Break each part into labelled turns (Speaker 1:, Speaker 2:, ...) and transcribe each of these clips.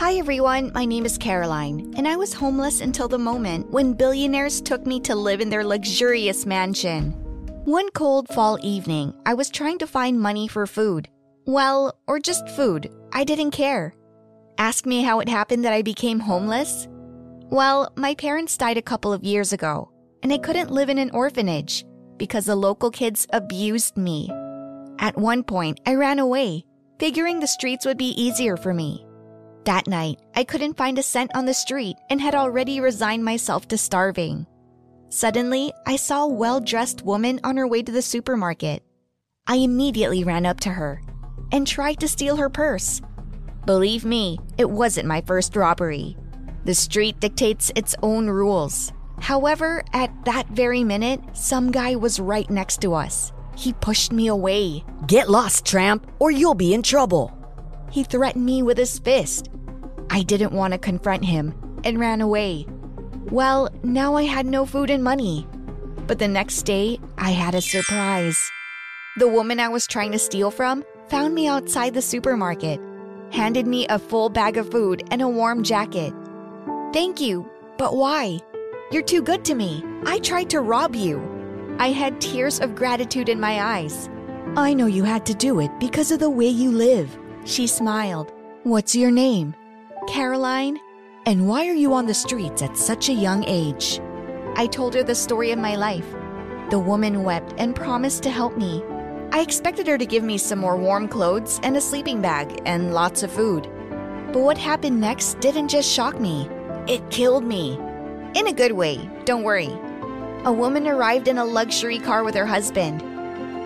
Speaker 1: Hi everyone, my name is Caroline, and I was homeless until the moment when billionaires took me to live in their luxurious mansion. One cold fall evening, I was trying to find money for food. Well, or just food, I didn't care. Ask me how it happened that I became homeless? Well, my parents died a couple of years ago, and I couldn't live in an orphanage because the local kids abused me. At one point, I ran away, figuring the streets would be easier for me. That night, I couldn't find a cent on the street and had already resigned myself to starving. Suddenly, I saw a well dressed woman on her way to the supermarket. I immediately ran up to her and tried to steal her purse. Believe me, it wasn't my first robbery. The street dictates its own rules. However, at that very minute, some guy was right next to us. He pushed me away.
Speaker 2: Get lost, tramp, or you'll be in trouble.
Speaker 1: He threatened me with his fist. I didn't want to confront him and ran away. Well, now I had no food and money. But the next day, I had a surprise. The woman I was trying to steal from found me outside the supermarket, handed me a full bag of food and a warm jacket. Thank you, but why? You're too good to me. I tried to rob you. I had tears of gratitude in my eyes.
Speaker 2: I know you had to do it because of the way you live.
Speaker 1: She smiled.
Speaker 2: What's your name?
Speaker 1: Caroline?
Speaker 2: And why are you on the streets at such a young age?
Speaker 1: I told her the story of my life. The woman wept and promised to help me. I expected her to give me some more warm clothes and a sleeping bag and lots of food. But what happened next didn't just shock me, it killed me. In a good way, don't worry. A woman arrived in a luxury car with her husband.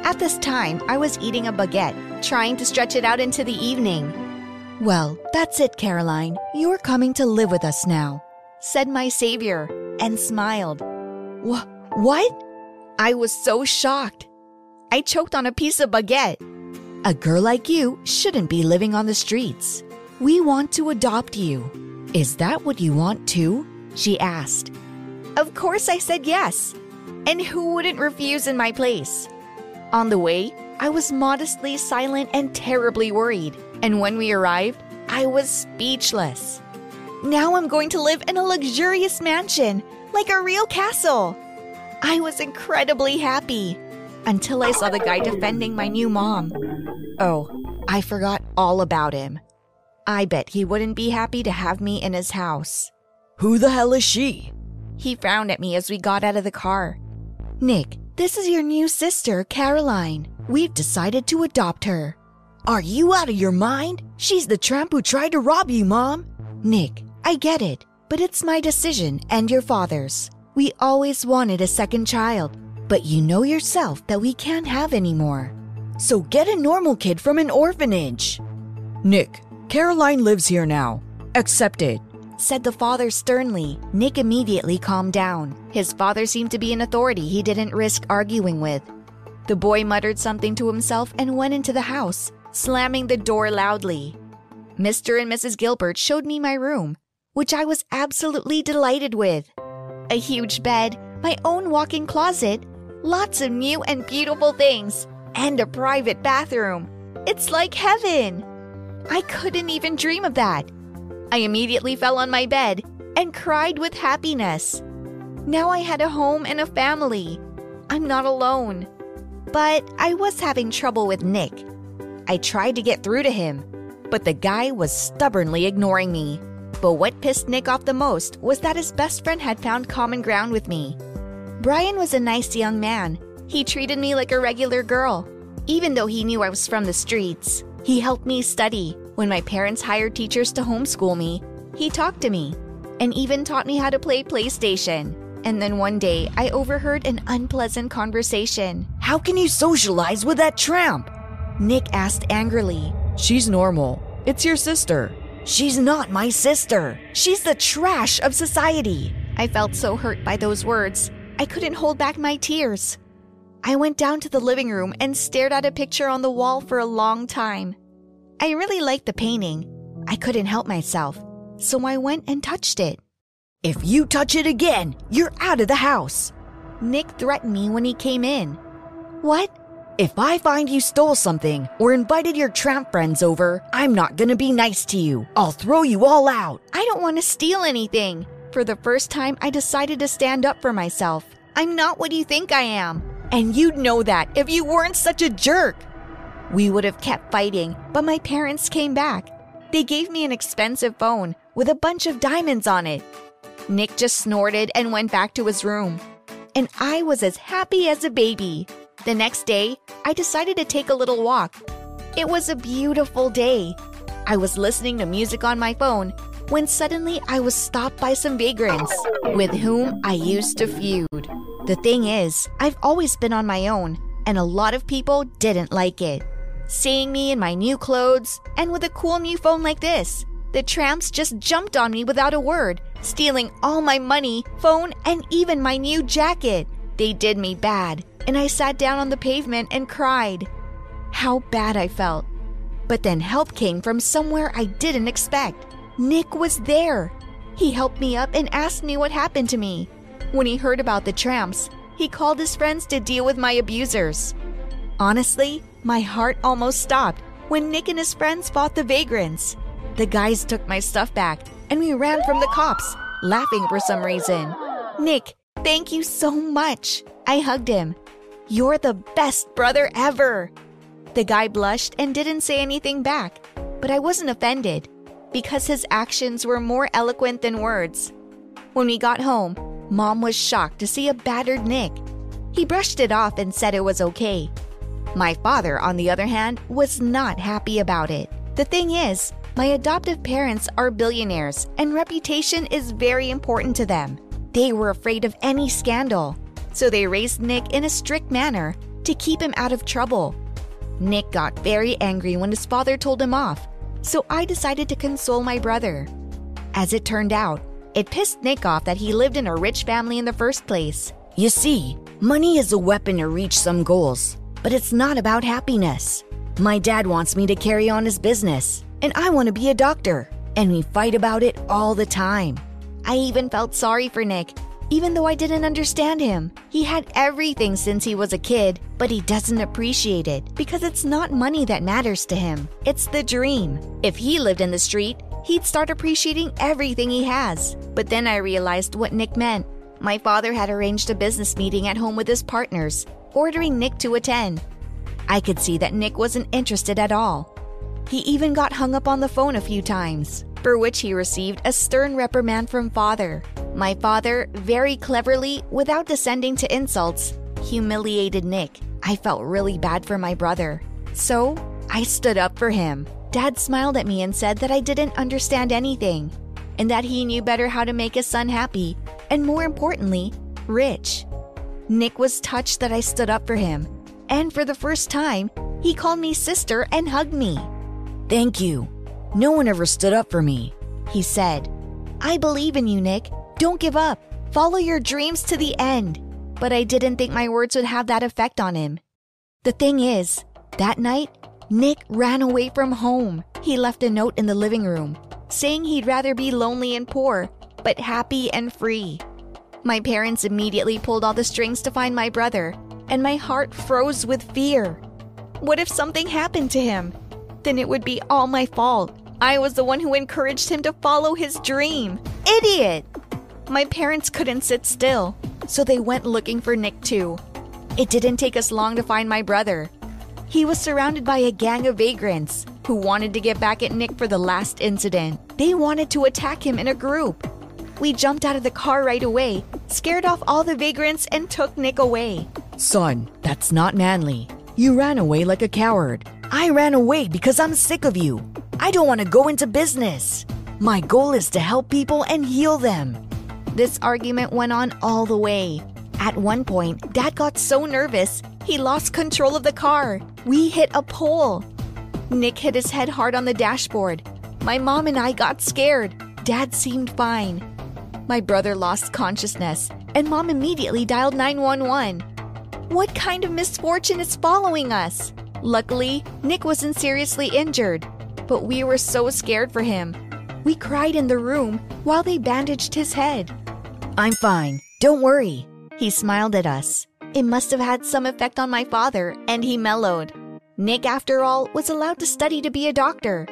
Speaker 1: At this time, I was eating a baguette, trying to stretch it out into the evening.
Speaker 2: Well, that's it, Caroline. You're coming to live with us now,
Speaker 1: said my savior, and smiled.
Speaker 2: Wh- what?
Speaker 1: I was so shocked. I choked on a piece of baguette.
Speaker 2: A girl like you shouldn't be living on the streets. We want to adopt you. Is that what you want too? She asked.
Speaker 1: Of course, I said yes. And who wouldn't refuse in my place? On the way, I was modestly silent and terribly worried. And when we arrived, I was speechless. Now I'm going to live in a luxurious mansion, like a real castle. I was incredibly happy until I saw the guy defending my new mom. Oh, I forgot all about him. I bet he wouldn't be happy to have me in his house.
Speaker 2: Who the hell is she?
Speaker 1: He frowned at me as we got out of the car.
Speaker 2: Nick, this is your new sister, Caroline. We've decided to adopt her. Are you out of your mind? She's the tramp who tried to rob you, Mom. Nick, I get it, but it's my decision and your father's. We always wanted a second child, but you know yourself that we can't have any more. So get a normal kid from an orphanage. Nick, Caroline lives here now. Accept it,
Speaker 1: said the father sternly. Nick immediately calmed down. His father seemed to be an authority he didn't risk arguing with. The boy muttered something to himself and went into the house, slamming the door loudly. Mr. and Mrs. Gilbert showed me my room, which I was absolutely delighted with. A huge bed, my own walk in closet, lots of new and beautiful things, and a private bathroom. It's like heaven. I couldn't even dream of that. I immediately fell on my bed and cried with happiness. Now I had a home and a family. I'm not alone. But I was having trouble with Nick. I tried to get through to him, but the guy was stubbornly ignoring me. But what pissed Nick off the most was that his best friend had found common ground with me. Brian was a nice young man. He treated me like a regular girl, even though he knew I was from the streets. He helped me study. When my parents hired teachers to homeschool me, he talked to me and even taught me how to play PlayStation. And then one day, I overheard an unpleasant conversation.
Speaker 2: How can you socialize with that tramp?
Speaker 1: Nick asked angrily.
Speaker 2: She's normal. It's your sister.
Speaker 1: She's not my sister. She's the trash of society. I felt so hurt by those words. I couldn't hold back my tears. I went down to the living room and stared at a picture on the wall for a long time. I really liked the painting. I couldn't help myself, so I went and touched it.
Speaker 2: If you touch it again, you're out of the house.
Speaker 1: Nick threatened me when he came in. What?
Speaker 2: If I find you stole something or invited your tramp friends over, I'm not gonna be nice to you. I'll throw you all out.
Speaker 1: I don't want to steal anything. For the first time, I decided to stand up for myself. I'm not what you think I am. And you'd know that if you weren't such a jerk. We would have kept fighting, but my parents came back. They gave me an expensive phone with a bunch of diamonds on it. Nick just snorted and went back to his room. And I was as happy as a baby. The next day, I decided to take a little walk. It was a beautiful day. I was listening to music on my phone when suddenly I was stopped by some vagrants with whom I used to feud. The thing is, I've always been on my own, and a lot of people didn't like it. Seeing me in my new clothes and with a cool new phone like this, the tramps just jumped on me without a word, stealing all my money, phone, and even my new jacket. They did me bad, and I sat down on the pavement and cried. How bad I felt. But then help came from somewhere I didn't expect. Nick was there. He helped me up and asked me what happened to me. When he heard about the tramps, he called his friends to deal with my abusers. Honestly, my heart almost stopped when Nick and his friends fought the vagrants. The guys took my stuff back and we ran from the cops, laughing for some reason. Nick, thank you so much. I hugged him. You're the best brother ever. The guy blushed and didn't say anything back, but I wasn't offended because his actions were more eloquent than words. When we got home, Mom was shocked to see a battered Nick. He brushed it off and said it was okay. My father, on the other hand, was not happy about it. The thing is, my adoptive parents are billionaires and reputation is very important to them. They were afraid of any scandal, so they raised Nick in a strict manner to keep him out of trouble. Nick got very angry when his father told him off, so I decided to console my brother. As it turned out, it pissed Nick off that he lived in a rich family in the first place.
Speaker 2: You see, money is a weapon to reach some goals, but it's not about happiness. My dad wants me to carry on his business, and I want to be a doctor, and we fight about it all the time.
Speaker 1: I even felt sorry for Nick, even though I didn't understand him. He had everything since he was a kid, but he doesn't appreciate it because it's not money that matters to him. It's the dream. If he lived in the street, he'd start appreciating everything he has. But then I realized what Nick meant. My father had arranged a business meeting at home with his partners, ordering Nick to attend. I could see that Nick wasn't interested at all. He even got hung up on the phone a few times, for which he received a stern reprimand from father. My father, very cleverly, without descending to insults, humiliated Nick. I felt really bad for my brother. So, I stood up for him. Dad smiled at me and said that I didn't understand anything, and that he knew better how to make his son happy, and more importantly, rich. Nick was touched that I stood up for him, and for the first time, he called me sister and hugged me.
Speaker 2: Thank you. No one ever stood up for me.
Speaker 1: He said, I believe in you, Nick. Don't give up. Follow your dreams to the end. But I didn't think my words would have that effect on him. The thing is, that night, Nick ran away from home. He left a note in the living room saying he'd rather be lonely and poor, but happy and free. My parents immediately pulled all the strings to find my brother, and my heart froze with fear. What if something happened to him? then it would be all my fault. I was the one who encouraged him to follow his dream. Idiot! My parents couldn't sit still, so they went looking for Nick too. It didn't take us long to find my brother. He was surrounded by a gang of vagrants who wanted to get back at Nick for the last incident. They wanted to attack him in a group. We jumped out of the car right away, scared off all the vagrants, and took Nick away.
Speaker 2: Son, that's not manly. You ran away like a coward. I ran away because I'm sick of you. I don't want to go into business. My goal is to help people and heal them.
Speaker 1: This argument went on all the way. At one point, Dad got so nervous, he lost control of the car. We hit a pole. Nick hit his head hard on the dashboard. My mom and I got scared. Dad seemed fine. My brother lost consciousness, and mom immediately dialed 911. What kind of misfortune is following us? Luckily, Nick wasn't seriously injured, but we were so scared for him. We cried in the room while they bandaged his head.
Speaker 2: I'm fine. Don't worry.
Speaker 1: He smiled at us. It must have had some effect on my father, and he mellowed. Nick, after all, was allowed to study to be a doctor.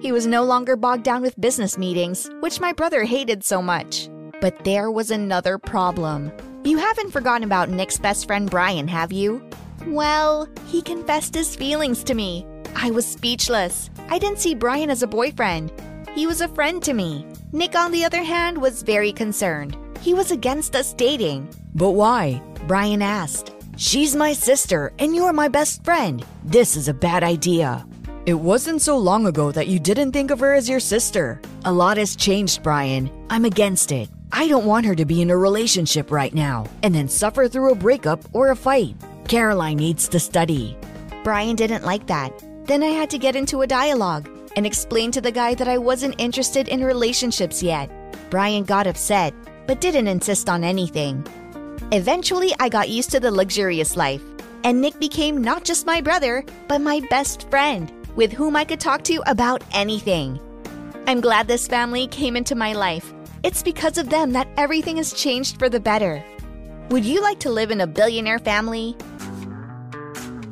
Speaker 1: He was no longer bogged down with business meetings, which my brother hated so much. But there was another problem. You haven't forgotten about Nick's best friend Brian, have you? Well, he confessed his feelings to me. I was speechless. I didn't see Brian as a boyfriend. He was a friend to me. Nick, on the other hand, was very concerned. He was against us dating.
Speaker 2: But why?
Speaker 1: Brian asked.
Speaker 2: She's my sister, and you're my best friend. This is a bad idea. It wasn't so long ago that you didn't think of her as your sister. A lot has changed, Brian. I'm against it. I don't want her to be in a relationship right now and then suffer through a breakup or a fight. Caroline needs to study.
Speaker 1: Brian didn't like that. Then I had to get into a dialogue and explain to the guy that I wasn't interested in relationships yet. Brian got upset but didn't insist on anything. Eventually, I got used to the luxurious life, and Nick became not just my brother, but my best friend, with whom I could talk to about anything. I'm glad this family came into my life. It's because of them that everything has changed for the better. Would you like to live in a billionaire family?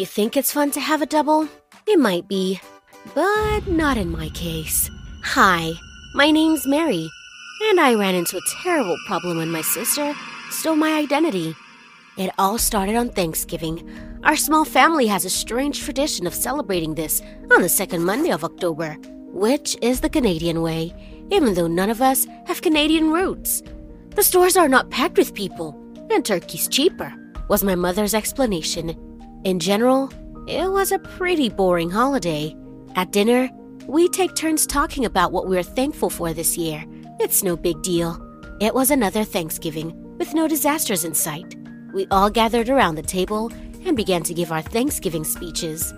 Speaker 3: You think it's fun to have a double? It might be, but not in my case. Hi, my name's Mary, and I ran into a terrible problem when my sister stole my identity. It all started on Thanksgiving. Our small family has a strange tradition of celebrating this on the second Monday of October, which is the Canadian way, even though none of us have Canadian roots. The stores are not packed with people, and turkey's cheaper, was my mother's explanation. In general, it was a pretty boring holiday. At dinner, we take turns talking about what we're thankful for this year. It's no big deal. It was another Thanksgiving with no disasters in sight. We all gathered around the table and began to give our Thanksgiving speeches.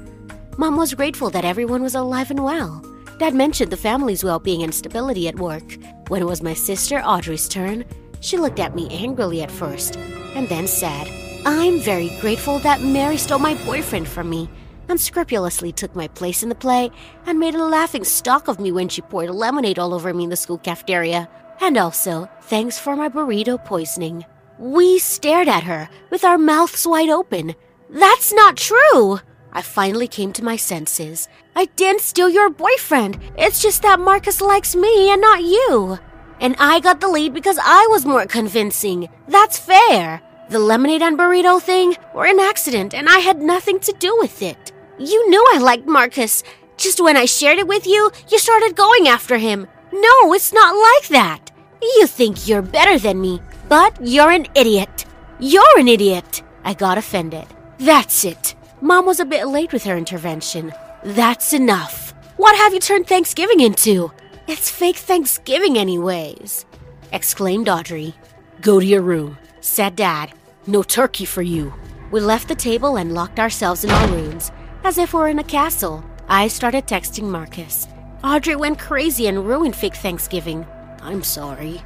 Speaker 3: Mom was grateful that everyone was alive and well. Dad mentioned the family's well being and stability at work. When it was my sister Audrey's turn, she looked at me angrily at first and then said, I'm very grateful that Mary stole my boyfriend from me, unscrupulously took my place in the play, and made a laughing stock of me when she poured lemonade all over me in the school cafeteria. And also, thanks for my burrito poisoning. We stared at her with our mouths wide open. That's not true! I finally came to my senses. I didn't steal your boyfriend. It's just that Marcus likes me and not you. And I got the lead because I was more convincing. That's fair. The lemonade and burrito thing were an accident, and I had nothing to do with it. You knew I liked Marcus. Just when I shared it with you, you started going after him. No, it's not like that. You think you're better than me, but you're an idiot. You're an idiot. I got offended. That's it. Mom was a bit late with her intervention. That's enough. What have you turned Thanksgiving into? It's fake Thanksgiving, anyways, exclaimed Audrey. Go to your room, said Dad. No turkey for you. We left the table and locked ourselves in our rooms, as if we're in a castle. I started texting Marcus. Audrey went crazy and ruined fake Thanksgiving. I'm sorry.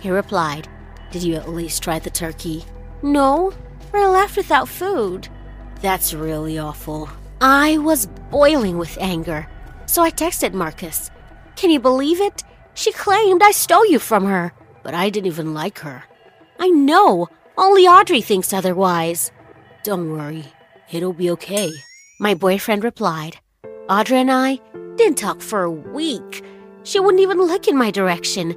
Speaker 3: He replied, Did you at least try the turkey? No, we're left without food. That's really awful. I was boiling with anger, so I texted Marcus. Can you believe it? She claimed I stole you from her, but I didn't even like her. I know, only Audrey thinks otherwise. Don't worry, it'll be okay. My boyfriend replied. Audrey and I didn't talk for a week. She wouldn't even look in my direction.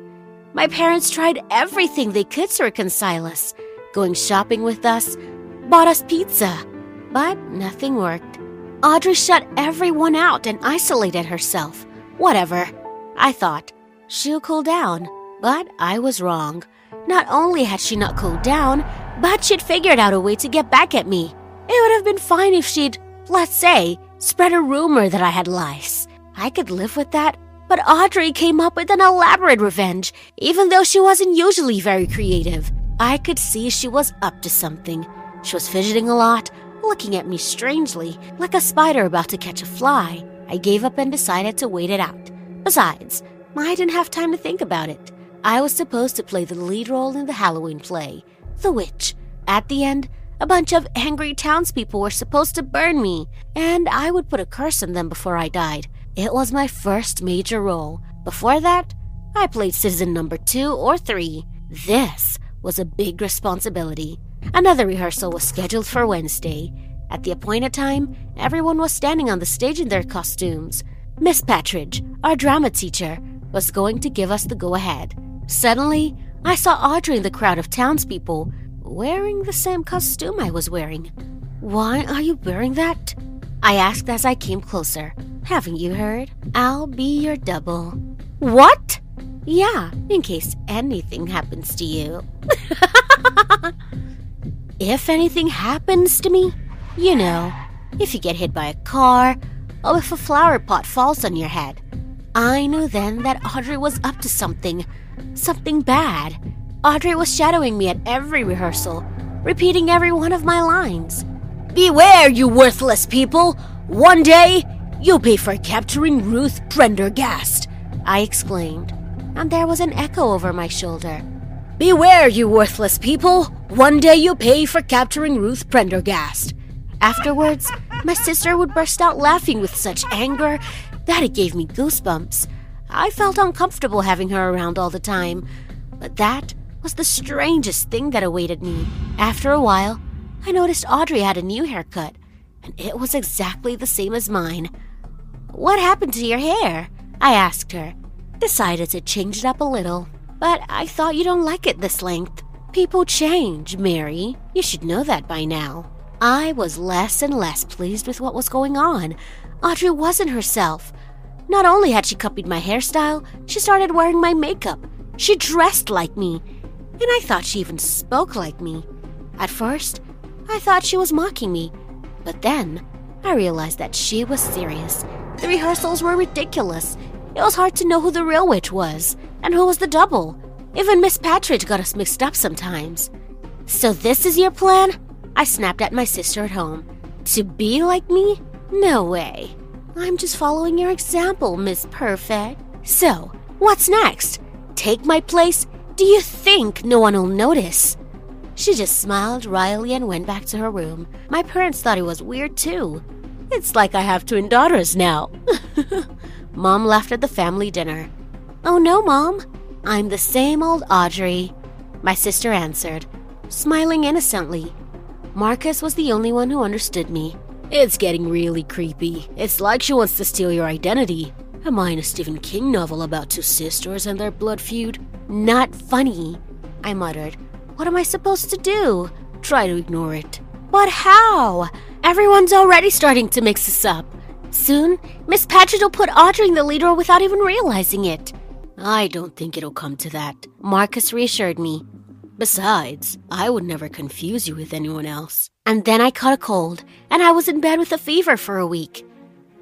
Speaker 3: My parents tried everything they could to reconcile us, going shopping with us, bought us pizza, but nothing worked. Audrey shut everyone out and isolated herself. Whatever. I thought she'll cool down, but I was wrong. Not only had she not cooled down, but she'd figured out a way to get back at me. It would have been fine if she'd, let's say, spread a rumor that I had lice. I could live with that, but Audrey came up with an elaborate revenge, even though she wasn't usually very creative. I could see she was up to something. She was fidgeting a lot, looking at me strangely, like a spider about to catch a fly. I gave up and decided to wait it out. Besides, I didn't have time to think about it. I was supposed to play the lead role in the Halloween play, The Witch. At the end, a bunch of angry townspeople were supposed to burn me, and I would put a curse on them before I died. It was my first major role. Before that, I played citizen number two or three. This was a big responsibility. Another rehearsal was scheduled for Wednesday. At the appointed time, everyone was standing on the stage in their costumes. Miss Patridge, our drama teacher, was going to give us the go ahead. Suddenly, I saw Audrey in the crowd of townspeople wearing the same costume I was wearing. Why are you wearing that? I asked as I came closer. Haven't you heard? I'll be your double. What? Yeah, in case anything happens to you. if anything happens to me, you know, if you get hit by a car, or if a flower pot falls on your head, I knew then that Audrey was up to something. Something bad. Audrey was shadowing me at every rehearsal, repeating every one of my lines. Beware, you worthless people! One day, you'll pay for capturing Ruth Prendergast, I exclaimed, and there was an echo over my shoulder. Beware, you worthless people! One day you'll pay for capturing Ruth Prendergast. Afterwards, my sister would burst out laughing with such anger that it gave me goosebumps. I felt uncomfortable having her around all the time, but that was the strangest thing that awaited me. After a while, I noticed Audrey had a new haircut, and it was exactly the same as mine. What happened to your hair? I asked her. Decided to change it up a little, but I thought you don't like it this length. People change, Mary. You should know that by now. I was less and less pleased with what was going on. Audrey wasn't herself. Not only had she copied my hairstyle, she started wearing my makeup. She dressed like me, and I thought she even spoke like me. At first, I thought she was mocking me, but then I realized that she was serious. The rehearsals were ridiculous. It was hard to know who the real witch was and who was the double. Even Miss Patridge got us mixed up sometimes. So, this is your plan? I snapped at my sister at home. To be like me? No way. I'm just following your example, Miss Perfect. So, what's next? Take my place? Do you think no one will notice? She just smiled wryly and went back to her room. My parents thought it was weird too. It's like I have twin daughters now. Mom laughed at the family dinner. Oh no, Mom. I'm the same old Audrey. My sister answered, smiling innocently. Marcus was the only one who understood me. It's getting really creepy. It's like she wants to steal your identity. Am I in a Stephen King novel about two sisters and their blood feud? Not funny, I muttered. What am I supposed to do? Try to ignore it. But how? Everyone's already starting to mix us up. Soon, Miss Patridge will put Audrey in the lead role without even realizing it. I don't think it'll come to that, Marcus reassured me. Besides, I would never confuse you with anyone else. And then I caught a cold, and I was in bed with a fever for a week.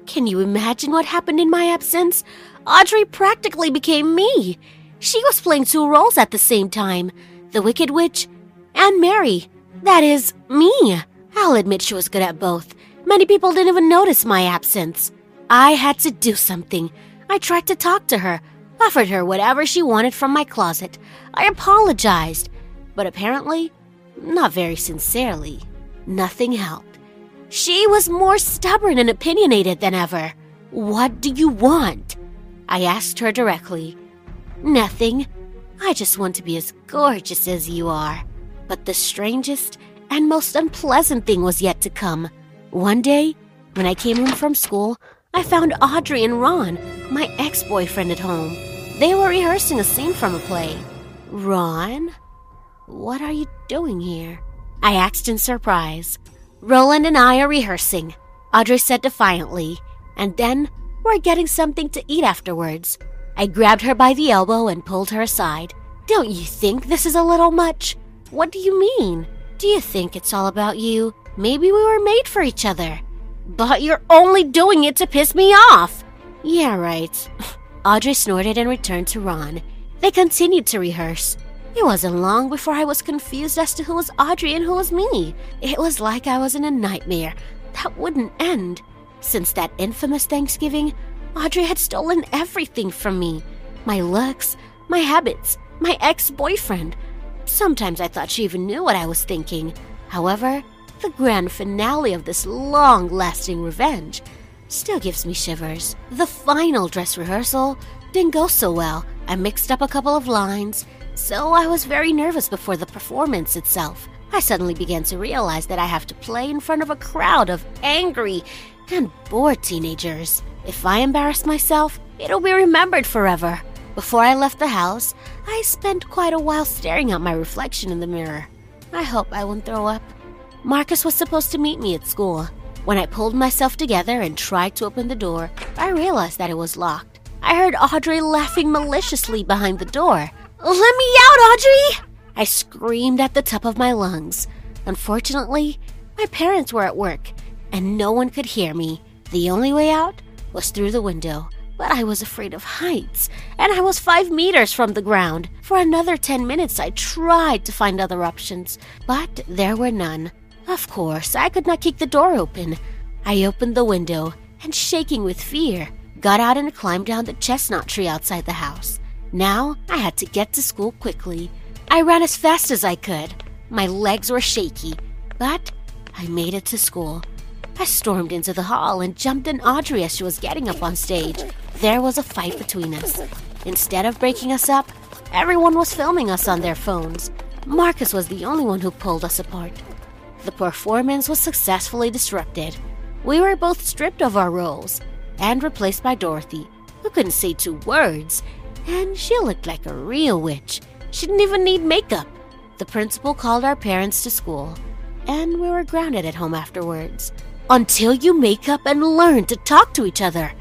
Speaker 3: Can you imagine what happened in my absence? Audrey practically became me. She was playing two roles at the same time the Wicked Witch and Mary. That is, me. I'll admit she was good at both. Many people didn't even notice my absence. I had to do something. I tried to talk to her, offered her whatever she wanted from my closet. I apologized, but apparently, not very sincerely. Nothing helped. She was more stubborn and opinionated than ever. What do you want? I asked her directly. Nothing. I just want to be as gorgeous as you are. But the strangest and most unpleasant thing was yet to come. One day, when I came home from school, I found Audrey and Ron, my ex boyfriend, at home. They were rehearsing a scene from a play. Ron? What are you doing here? I asked in surprise. Roland and I are rehearsing, Audrey said defiantly, and then we're getting something to eat afterwards. I grabbed her by the elbow and pulled her aside. Don't you think this is a little much? What do you mean? Do you think it's all about you? Maybe we were made for each other. But you're only doing it to piss me off. Yeah, right. Audrey snorted and returned to Ron. They continued to rehearse. It wasn't long before I was confused as to who was Audrey and who was me. It was like I was in a nightmare that wouldn't end. Since that infamous Thanksgiving, Audrey had stolen everything from me my looks, my habits, my ex boyfriend. Sometimes I thought she even knew what I was thinking. However, the grand finale of this long lasting revenge still gives me shivers. The final dress rehearsal didn't go so well. I mixed up a couple of lines, so I was very nervous before the performance itself. I suddenly began to realize that I have to play in front of a crowd of angry and bored teenagers. If I embarrass myself, it'll be remembered forever. Before I left the house, I spent quite a while staring at my reflection in the mirror. I hope I won't throw up. Marcus was supposed to meet me at school. When I pulled myself together and tried to open the door, I realized that it was locked. I heard Audrey laughing maliciously behind the door. Let me out, Audrey! I screamed at the top of my lungs. Unfortunately, my parents were at work, and no one could hear me. The only way out was through the window but I was afraid of heights, and I was five meters from the ground. For another ten minutes, I tried to find other options, but there were none. Of course, I could not kick the door open. I opened the window and, shaking with fear, got out and climbed down the chestnut tree outside the house. Now I had to get to school quickly. I ran as fast as I could. My legs were shaky, but I made it to school. I stormed into the hall and jumped on Audrey as she was getting up on stage. There was a fight between us. Instead of breaking us up, everyone was filming us on their phones. Marcus was the only one who pulled us apart. The performance was successfully disrupted. We were both stripped of our roles and replaced by Dorothy, who couldn't say two words, and she looked like a real witch. She didn't even need makeup. The principal called our parents to school, and we were grounded at home afterwards. Until you make up and learn to talk to each other,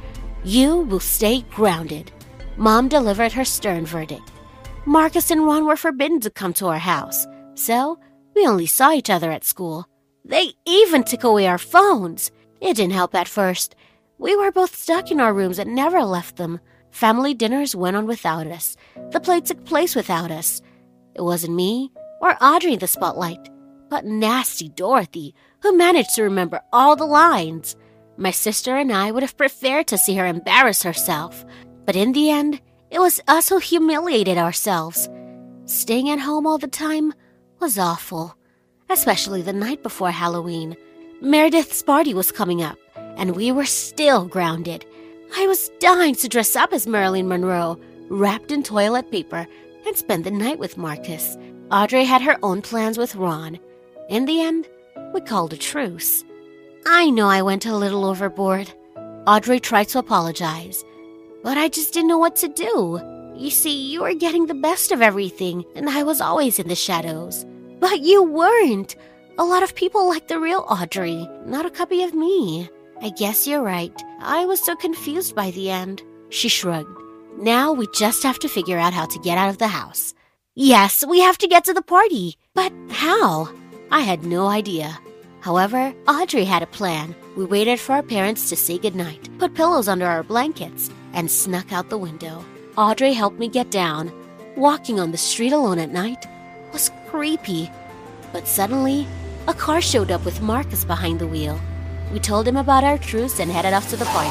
Speaker 3: you will stay grounded. Mom delivered her stern verdict. Marcus and Ron were forbidden to come to our house, so we only saw each other at school. They even took away our phones. It didn't help at first. We were both stuck in our rooms and never left them. Family dinners went on without us. The play took place without us. It wasn't me or Audrey in the spotlight, but nasty Dorothy, who managed to remember all the lines. My sister and I would have preferred to see her embarrass herself, but in the end, it was us who humiliated ourselves. Staying at home all the time was awful, especially the night before Halloween. Meredith's party was coming up, and we were still grounded. I was dying to dress up as Marilyn Monroe, wrapped in toilet paper, and spend the night with Marcus. Audrey had her own plans with Ron. In the end, we called a truce. I know I went a little overboard. Audrey tried to apologize, but I just didn't know what to do. You see, you were getting the best of everything, and I was always in the shadows. But you weren't. A lot of people like the real Audrey, not a copy of me. I guess you're right. I was so confused by the end. She shrugged. Now we just have to figure out how to get out of the house. Yes, we have to get to the party. But how? I had no idea. However, Audrey had a plan. We waited for our parents to say goodnight, put pillows under our blankets, and snuck out the window. Audrey helped me get down. Walking on the street alone at night was creepy. But suddenly, a car showed up with Marcus behind the wheel. We told him about our truce and headed off to the party.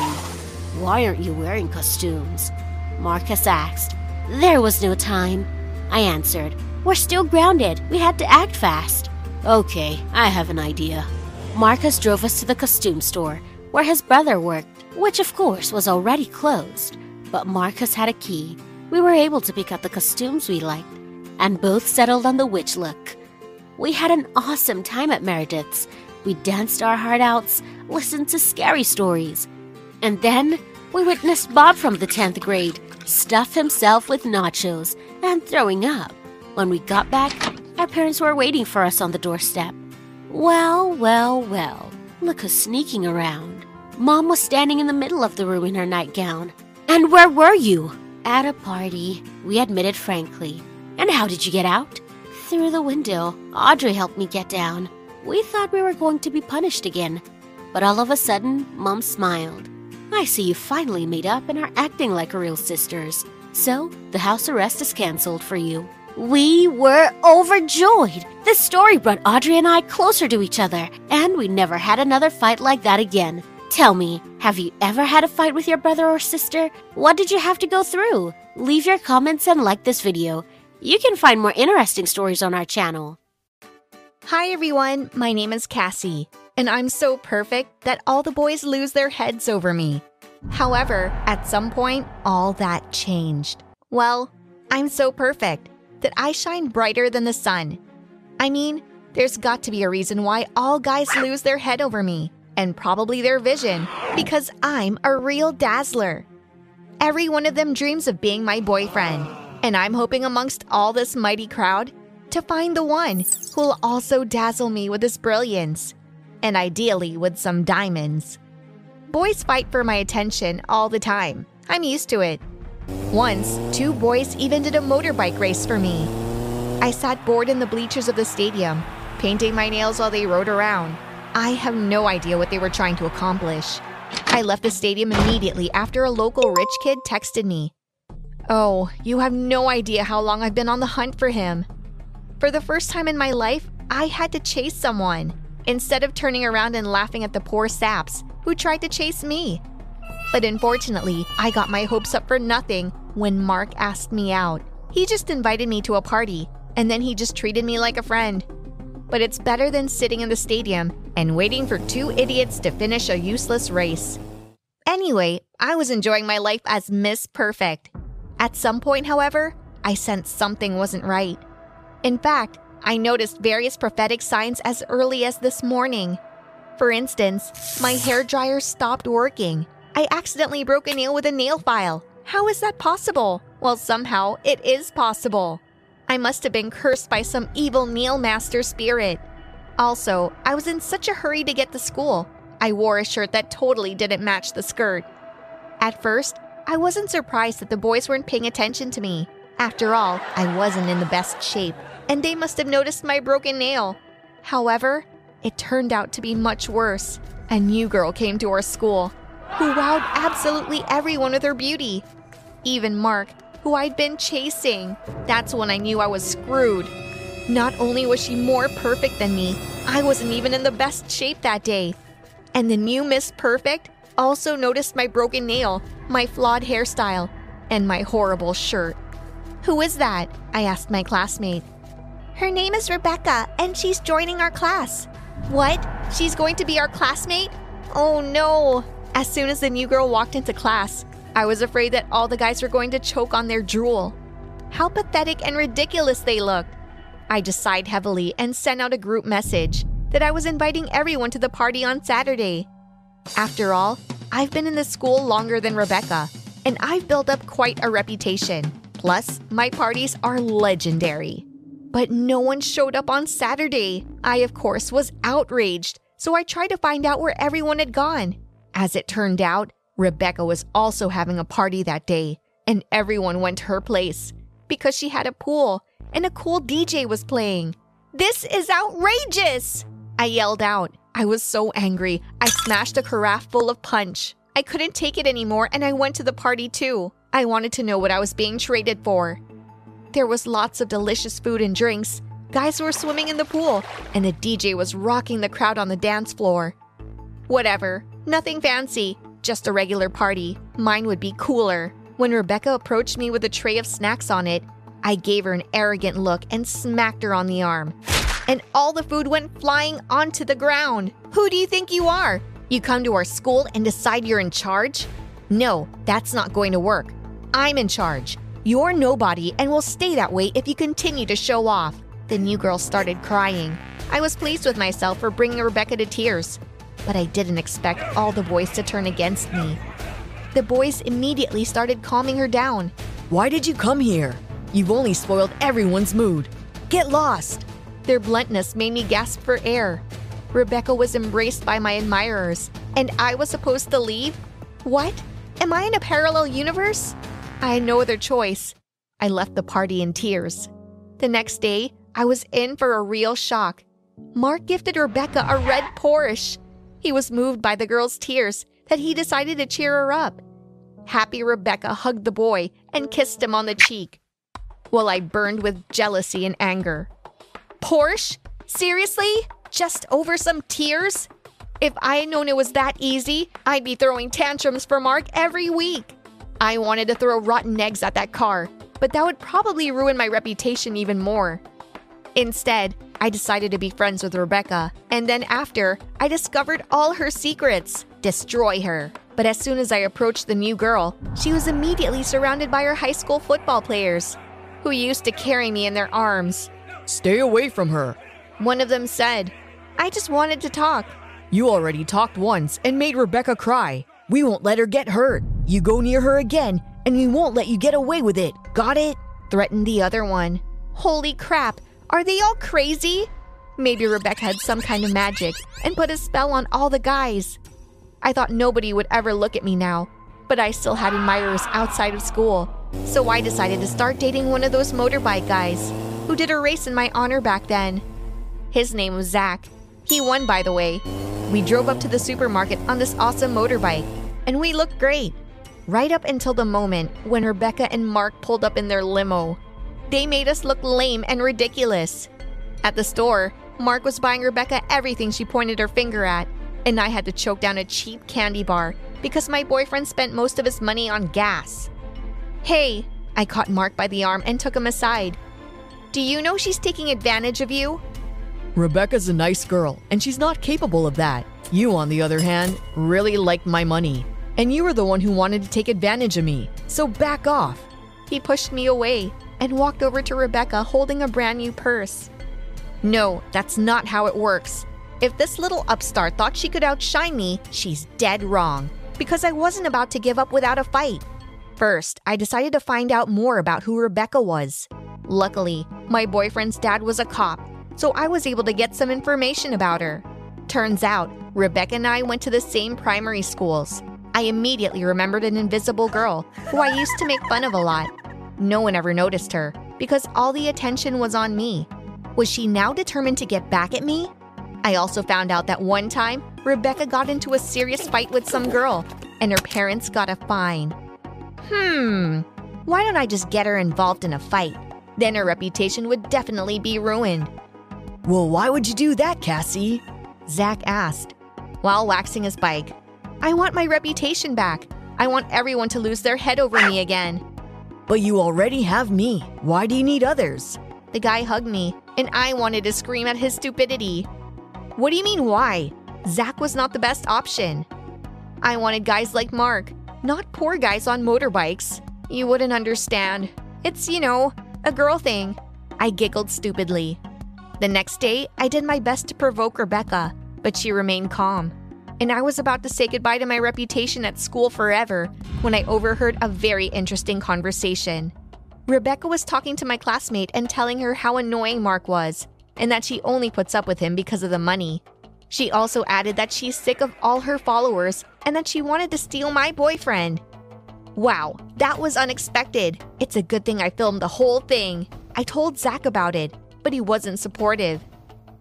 Speaker 3: Why aren't you wearing costumes? Marcus asked. There was no time. I answered. We're still grounded. We had to act fast. Okay, I have an idea. Marcus drove us to the costume store, where his brother worked, which of course was already closed. But Marcus had a key. We were able to pick out the costumes we liked, and both settled on the witch look. We had an awesome time at Meredith's. We danced our heart outs, listened to scary stories. And then we witnessed Bob from the 10th grade stuff himself with nachos and throwing up. When we got back, our parents were waiting for us on the doorstep. Well, well, well, look who's sneaking around. Mom was standing in the middle of the room in her nightgown. And where were you? At a party, we admitted frankly. And how did you get out? Through the window. Audrey helped me get down. We thought we were going to be punished again. But all of a sudden, Mom smiled. I see you finally made up and are acting like real sisters. So, the house arrest is cancelled for you. We were overjoyed. This story brought Audrey and I closer to each other, and we never had another fight like that again. Tell me, have you ever had a fight with your brother or sister? What did you have to go through? Leave your comments and like this video. You can find more interesting stories on our channel.
Speaker 1: Hi everyone, my name is Cassie, and I'm so perfect that all the boys lose their heads over me. However, at some point, all that changed. Well, I'm so perfect that I shine brighter than the sun. I mean, there's got to be a reason why all guys lose their head over me and probably their vision, because I'm a real dazzler. Every one of them dreams of being my boyfriend, and I'm hoping amongst all this mighty crowd to find the one who'll also dazzle me with his brilliance, and ideally with some diamonds. Boys fight for my attention all the time. I'm used to it. Once, two boys even did a motorbike race for me. I sat bored in the bleachers of the stadium, painting my nails while they rode around. I have no idea what they were trying to accomplish. I left the stadium immediately after a local rich kid texted me. Oh, you have no idea how long I've been on the hunt for him. For the first time in my life, I had to chase someone, instead of turning around and laughing at the poor saps who tried to chase me. But unfortunately, I got my hopes up for nothing when Mark asked me out. He just invited me to a party, and then he just treated me like a friend but it's better than sitting in the stadium and waiting for two idiots to finish a useless race. Anyway, I was enjoying my life as Miss Perfect. At some point, however, I sensed something wasn't right. In fact, I noticed various prophetic signs as early as this morning. For instance, my hair dryer stopped working. I accidentally broke a nail with a nail file. How is that possible? Well, somehow it is possible. I must have been cursed by some evil nail master spirit. Also, I was in such a hurry to get to school. I wore a shirt that totally didn't match the skirt. At first, I wasn't surprised that the boys weren't paying attention to me. After all, I wasn't in the best shape, and they must have noticed my broken nail. However, it turned out to be much worse. A new girl came to our school who wowed absolutely everyone with her beauty. Even Mark, who I'd been chasing. That's when I knew I was screwed. Not only was she more perfect than me, I wasn't even in the best shape that day. And the new Miss Perfect also noticed my broken nail, my flawed hairstyle, and my horrible shirt. Who is that? I asked my classmate. Her name is Rebecca, and she's joining our class. What? She's going to be our classmate? Oh no! As soon as the new girl walked into class, I was afraid that all the guys were going to choke on their drool. How pathetic and ridiculous they looked. I just sighed heavily and sent out a group message that I was inviting everyone to the party on Saturday. After all, I've been in the school longer than Rebecca, and I've built up quite a reputation. Plus, my parties are legendary. But no one showed up on Saturday. I, of course, was outraged, so I tried to find out where everyone had gone. As it turned out, Rebecca was also having a party that day, and everyone went to her place because she had a pool and a cool DJ was playing. This is outrageous! I yelled out. I was so angry, I smashed a carafe full of punch. I couldn't take it anymore and I went to the party too. I wanted to know what I was being traded for. There was lots of delicious food and drinks. Guys were swimming in the pool, and the DJ was rocking the crowd on the dance floor. Whatever, nothing fancy, just a regular party. Mine would be cooler. When Rebecca approached me with a tray of snacks on it, I gave her an arrogant look and smacked her on the arm. And all the food went flying onto the ground. Who do you think you are? You come to our school and decide you're in charge? No, that's not going to work. I'm in charge. You're nobody and will stay that way if you continue to show off. The new girl started crying. I was pleased with myself for bringing Rebecca to tears but I didn't expect all the boys to turn against me. The boys immediately started calming her down.
Speaker 2: Why did you come here? You've only spoiled everyone's mood. Get lost!
Speaker 1: Their bluntness made me gasp for air. Rebecca was embraced by my admirers, and I was supposed to leave? What? Am I in a parallel universe? I had no other choice. I left the party in tears. The next day, I was in for a real shock. Mark gifted Rebecca a red Porsche. He was moved by the girl's tears that he decided to cheer her up. Happy Rebecca hugged the boy and kissed him on the cheek. while I burned with jealousy and anger. Porsche? Seriously? Just over some tears? If I had known it was that easy, I'd be throwing tantrums for Mark every week. I wanted to throw rotten eggs at that car, but that would probably ruin my reputation even more. Instead, I decided to be friends with Rebecca, and then after, I discovered all her secrets. Destroy her. But as soon as I approached the new girl, she was immediately surrounded by her high school football players, who used to carry me in their arms.
Speaker 2: Stay away from her.
Speaker 1: One of them said, I just wanted to talk.
Speaker 2: You already talked once and made Rebecca cry. We won't let her get hurt. You go near her again, and we won't let you get away with it. Got it?
Speaker 1: Threatened the other one. Holy crap, are they all crazy? Maybe Rebecca had some kind of magic and put a spell on all the guys. I thought nobody would ever look at me now, but I still had admirers outside of school. So I decided to start dating one of those motorbike guys who did a race in my honor back then. His name was Zach. He won, by the way, we drove up to the supermarket on this awesome motorbike, and we looked great. Right up until the moment when Rebecca and Mark pulled up in their limo. They made us look lame and ridiculous. At the store, Mark was buying Rebecca everything she pointed her finger at, and I had to choke down a cheap candy bar because my boyfriend spent most of his money on gas. Hey, I caught Mark by the arm and took him aside. Do you know she's taking advantage of you?
Speaker 2: Rebecca's a nice girl, and she's not capable of that. You, on the other hand, really liked my money. And you were the one who wanted to take advantage of me, so back off.
Speaker 1: He pushed me away and walked over to Rebecca holding a brand new purse. No, that's not how it works. If this little upstart thought she could outshine me, she's dead wrong. Because I wasn't about to give up without a fight. First, I decided to find out more about who Rebecca was. Luckily, my boyfriend's dad was a cop so I was able to get some information about her. Turns out, Rebecca and I went to the same primary schools. I immediately remembered an invisible girl who I used to make fun of a lot. No one ever noticed her because all the attention was on me. Was she now determined to get back at me? I also found out that one time, Rebecca got into a serious fight with some girl, and her parents got a fine. Hmm, why don't I just get her involved in a fight? Then her reputation would definitely be ruined.
Speaker 2: Well, why would you do that, Cassie?
Speaker 1: Zach asked, while waxing his bike. I want my reputation back. I want everyone to lose their head over me again.
Speaker 2: But you already have me. Why do you need others?
Speaker 1: The guy hugged me, and I wanted to scream at his stupidity. What do you mean, why? Zach was not the best option. I wanted guys like Mark, not poor guys on motorbikes. You wouldn't understand. It's, you know, a girl thing. I giggled stupidly. The next day, I did my best to provoke Rebecca, but she remained calm. And I was about to say goodbye to my reputation at school forever when I overheard a very interesting conversation. Rebecca was talking to my classmate and telling her how annoying Mark was, and that she only puts up with him because of the money. She also added that she's sick of all her followers and that she wanted to steal my boyfriend. Wow, that was unexpected. It's a good thing I filmed the whole thing. I told Zach about it, but he wasn't supportive.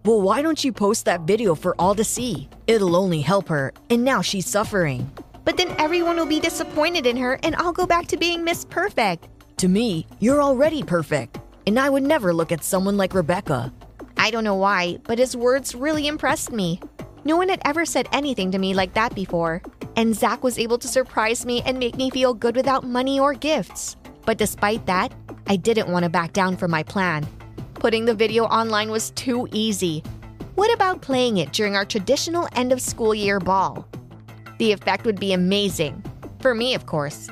Speaker 2: Well, why don't you post that video for all to see? It'll only help her, and now she's suffering.
Speaker 1: But then everyone will be disappointed in her, and I'll go back to being Miss Perfect.
Speaker 2: To me, you're already perfect, and I would never look at someone like Rebecca.
Speaker 1: I don't know why, but his words really impressed me. No one had ever said anything to me like that before, and Zach was able to surprise me and make me feel good without money or gifts. But despite that, I didn't want to back down from my plan. Putting the video online was too easy. What about playing it during our traditional end of school year ball? The effect would be amazing. For me, of course.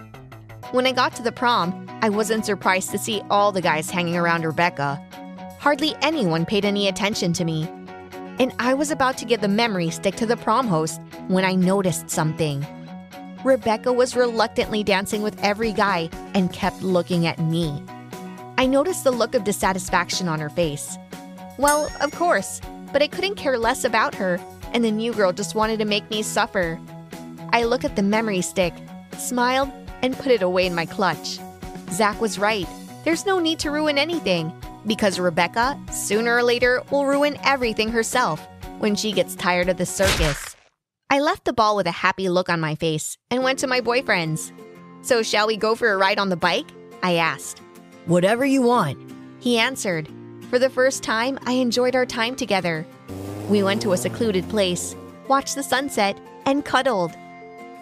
Speaker 1: When I got to the prom, I wasn't surprised to see all the guys hanging around Rebecca. Hardly anyone paid any attention to me. And I was about to get the memory stick to the prom host when I noticed something. Rebecca was reluctantly dancing with every guy and kept looking at me. I noticed the look of dissatisfaction on her face. Well, of course, but I couldn't care less about her, and the new girl just wanted to make me suffer. I looked at the memory stick, smiled, and put it away in my clutch. Zach was right. There's no need to ruin anything, because Rebecca, sooner or later, will ruin everything herself when she gets tired of the circus. I left the ball with a happy look on my face and went to my boyfriend's. So, shall we go for a ride on the bike? I asked.
Speaker 2: Whatever you want.
Speaker 1: He answered. For the first time, I enjoyed our time together. We went to a secluded place, watched the sunset, and cuddled.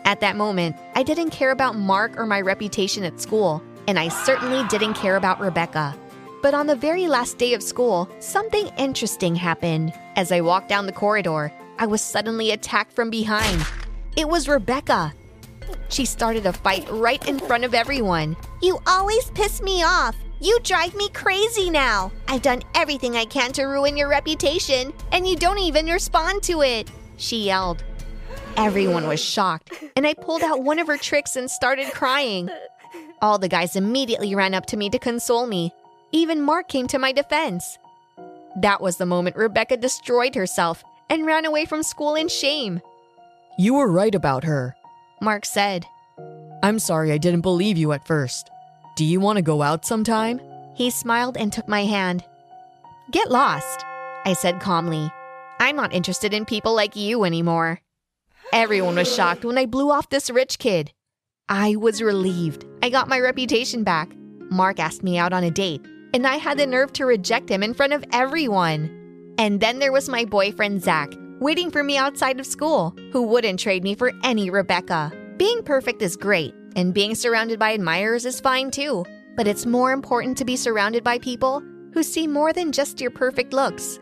Speaker 1: At that moment, I didn't care about Mark or my reputation at school, and I certainly didn't care about Rebecca. But on the very last day of school, something interesting happened. As I walked down the corridor, I was suddenly attacked from behind. It was Rebecca. She started a fight right in front of everyone.
Speaker 4: You always piss me off. You drive me crazy now. I've done everything I can to ruin your reputation, and you don't even respond to it, she yelled.
Speaker 1: Everyone was shocked, and I pulled out one of her tricks and started crying. All the guys immediately ran up to me to console me. Even Mark came to my defense. That was the moment Rebecca destroyed herself and ran away from school in shame.
Speaker 2: You were right about her,
Speaker 1: Mark said.
Speaker 2: I'm sorry I didn't believe you at first. Do you want to go out sometime?
Speaker 1: He smiled and took my hand. Get lost, I said calmly. I'm not interested in people like you anymore. Everyone was shocked when I blew off this rich kid. I was relieved. I got my reputation back. Mark asked me out on a date, and I had the nerve to reject him in front of everyone. And then there was my boyfriend, Zach, waiting for me outside of school, who wouldn't trade me for any Rebecca. Being perfect is great, and being surrounded by admirers is fine too. But it's more important to be surrounded by people who see more than just your perfect looks.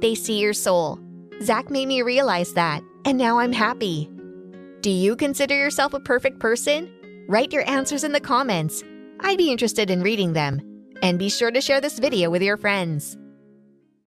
Speaker 1: They see your soul. Zach made me realize that, and now I'm happy. Do you consider yourself a perfect person? Write your answers in the comments. I'd be interested in reading them. And be sure to share this video with your friends.